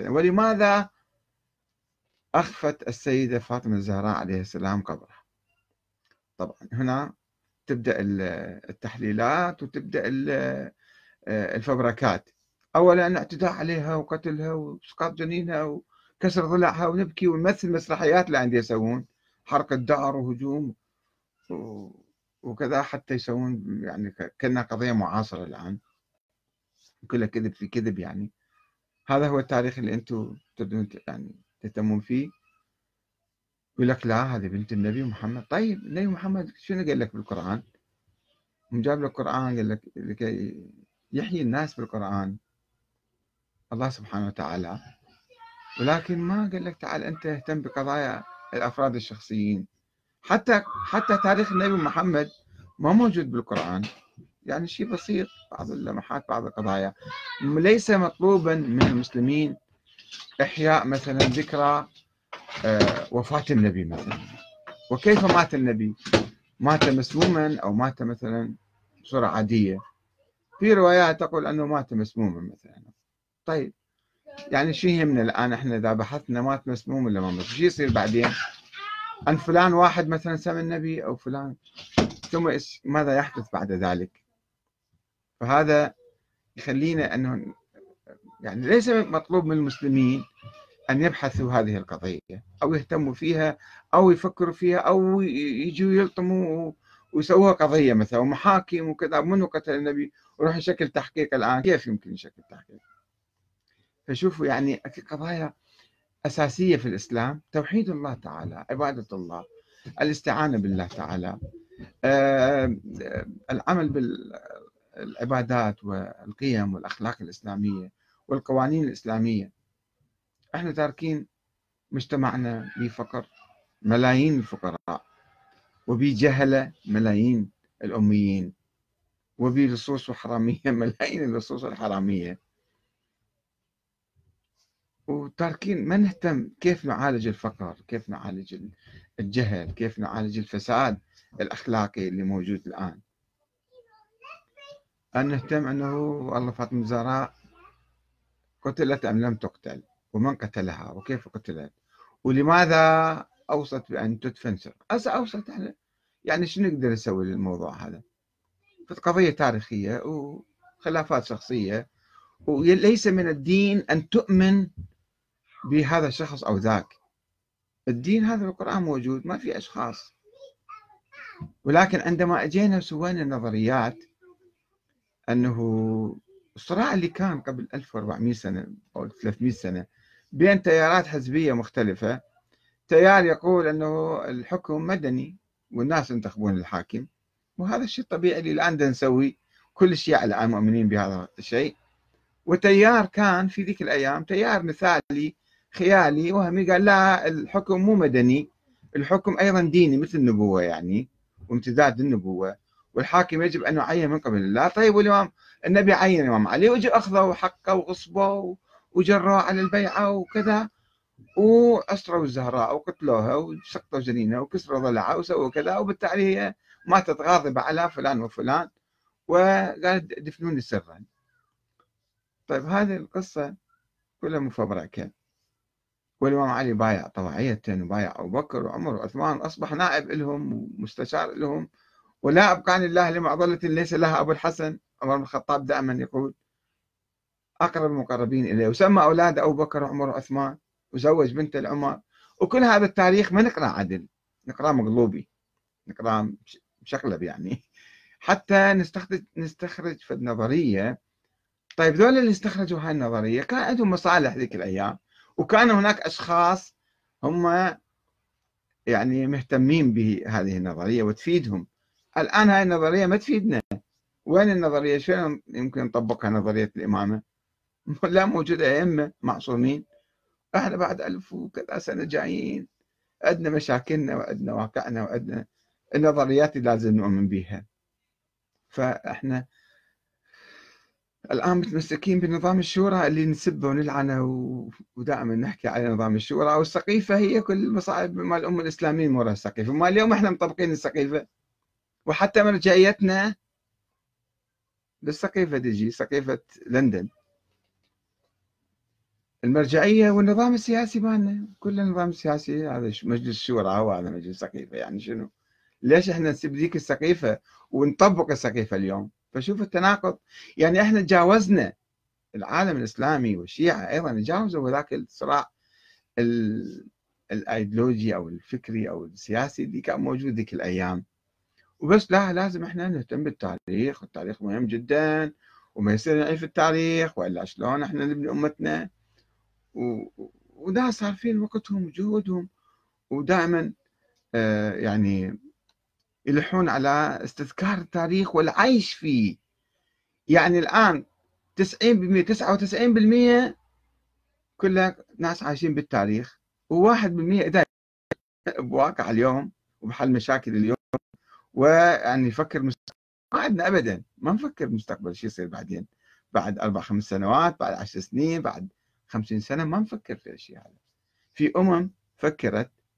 ولماذا أخفت السيدة فاطمة الزهراء عليه السلام قبرها؟ طبعا هنا تبدأ التحليلات وتبدأ الفبركات. أولا الاعتداء عليها وقتلها وإسقاط جنينها وكسر ضلعها ونبكي ونمثل مسرحيات اللي عندي يسوون. حرق الدار وهجوم وكذا حتى يسوون يعني كأنها قضية معاصرة الآن. كلها كذب في كذب يعني. هذا هو التاريخ اللي أنتم تبدون يعني تهتمون فيه. يقول لك لا هذه بنت النبي محمد. طيب النبي محمد شنو قال لك بالقرآن؟ جاب لك القرآن قال لك لكي يحيي الناس بالقرآن. الله سبحانه وتعالى. ولكن ما قال لك تعال أنت اهتم بقضايا الأفراد الشخصيين. حتى حتى تاريخ النبي محمد ما موجود بالقرآن. يعني شيء بسيط بعض اللمحات بعض القضايا. ليس مطلوبا من المسلمين إحياء مثلا ذكرى آه، وفاة النبي مثلا. وكيف مات النبي؟ مات مسموما أو مات مثلا بصورة عادية. في روايات تقول أنه مات مسموما مثلا. طيب يعني شو يهمنا الآن؟ إحنا إذا بحثنا مات مسموم ولا ما مات شو يصير بعدين؟ أن فلان واحد مثلا سمى النبي أو فلان ثم ماذا يحدث بعد ذلك؟ فهذا يخلينا أنه يعني ليس مطلوب من المسلمين أن يبحثوا هذه القضية أو يهتموا فيها أو يفكروا فيها أو يجوا يلطموا ويسووها قضية مثلا ومحاكم وكذا. منو قتل النبي وروح يشكل تحقيق الآن. كيف يمكن يشكل تحقيق؟ فشوفوا يعني قضايا أساسية في الإسلام. توحيد الله تعالى عبادة الله الاستعانة بالله تعالى آه، العمل بالعبادات والقيم والأخلاق الإسلامية والقوانين الإسلامية. إحنا تاركين مجتمعنا بفقر ملايين الفقراء وبجهلة ملايين الأميين وبلصوص حرامية ملايين اللصوص الحرامية. وتاركين ما نهتم كيف نعالج الفقر كيف نعالج الجهل كيف نعالج الفساد الأخلاقي اللي موجود الآن. أن نهتم أنه والله فاطمة الزهراء قتلت أم لم تقتل؟ ومن قتلها؟ وكيف قتلت؟ ولماذا أوصت بأن تدفن هسه أوصت إحنا يعني شو نقدر نسوي للموضوع هذا؟ قضية تاريخية وخلافات شخصية وليس من الدين أن تؤمن بهذا الشخص أو ذاك. الدين هذا القرآن موجود ما في أشخاص. ولكن عندما أجينا وسوينا النظريات أنه الصراع اللي كان قبل 1400 سنة أو 300 سنة بين تيارات حزبية مختلفة تيار يقول أنه الحكم مدني والناس ينتخبون الحاكم وهذا الشيء الطبيعي اللي الآن نسوي كل الشيعة الآن مؤمنين بهذا الشيء. وتيار كان في ذيك الأيام تيار مثالي خيالي وهمي قال لا الحكم مو مدني الحكم أيضا ديني مثل النبوة يعني وامتداد النبوة. والحاكم يجب أن يعين من قبل الله. طيب والإمام النبي عين الإمام علي وجي أخذوا حقه وغصبه وجروه على البيعة وكذا وأسروا الزهراء وقتلوها وسقطوا جنينها وكسروا ضلعها وسووا كذا وبالتالي هي ماتت غاضبة على فلان وفلان وقالت دفنوني سرا. طيب هذه القصة كلها مفبركة. والإمام علي بايع طوعية وبايع أبو بكر وعمر وعثمان أصبح نائب لهم ومستشار لهم. ولا أبقى الله لمعضلة ليس لها أبو الحسن. عمر بن الخطاب دائما يقول أقرب المقربين إليه. وسمى أولاد أبو بكر وعمر وعثمان وزوج بنت العمر. وكل هذا التاريخ ما نقرأ عدل نقرأ مقلوبي نقرأ مشقلب يعني. حتى نستخرج نستخرج في النظرية. طيب ذول اللي استخرجوا هاي النظرية كان عندهم مصالح ذيك الأيام. وكان هناك أشخاص هم يعني مهتمين بهذه النظرية وتفيدهم. الآن هاي النظرية ما تفيدنا. وين النظرية؟ شلون يمكن نطبقها نظرية الإمامة؟ لا موجودة أئمة معصومين. إحنا بعد ألف وكذا سنة جايين. عندنا مشاكلنا وعندنا واقعنا وعندنا النظريات اللي لازم نؤمن بها فإحنا الآن متمسكين بنظام الشورى اللي نسبه ونلعنه ودائما نحكي على نظام الشورى والسقيفة. هي كل المصائب مال الأمة الإسلامية مرة السقيفة ما اليوم إحنا مطبقين السقيفة. وحتى مرجعيتنا للسقيفة تجي سقيفة لندن. المرجعية والنظام السياسي مالنا كل النظام السياسي هذا مجلس شورى وهذا مجلس سقيفة يعني شنو؟ ليش إحنا نسيب ذيك السقيفة ونطبق السقيفة اليوم؟ فشوف التناقض. يعني إحنا تجاوزنا العالم الإسلامي والشيعة أيضا تجاوزوا ذاك الصراع الأيديولوجي أو الفكري أو السياسي اللي كان موجود ذيك الأيام. وبس لا لازم إحنا نهتم بالتاريخ التاريخ مهم جدا وما يصير نعيش التاريخ وإلا شلون إحنا نبني أمتنا؟ وده صارفين وقتهم وجهودهم ودائما آه يعني يلحون على استذكار التاريخ والعيش فيه. يعني الآن 90% 99% كلها ناس عايشين بالتاريخ و1% إذا بواقع اليوم وبحل مشاكل اليوم. ويعني يفكر مستقبل ما عندنا ابدا. ما نفكر مستقبل شو يصير بعدين؟ بعد أربع خمس سنوات بعد عشر سنين بعد خمسين سنة ما نفكر في الاشياء هذه. في أمم فكرت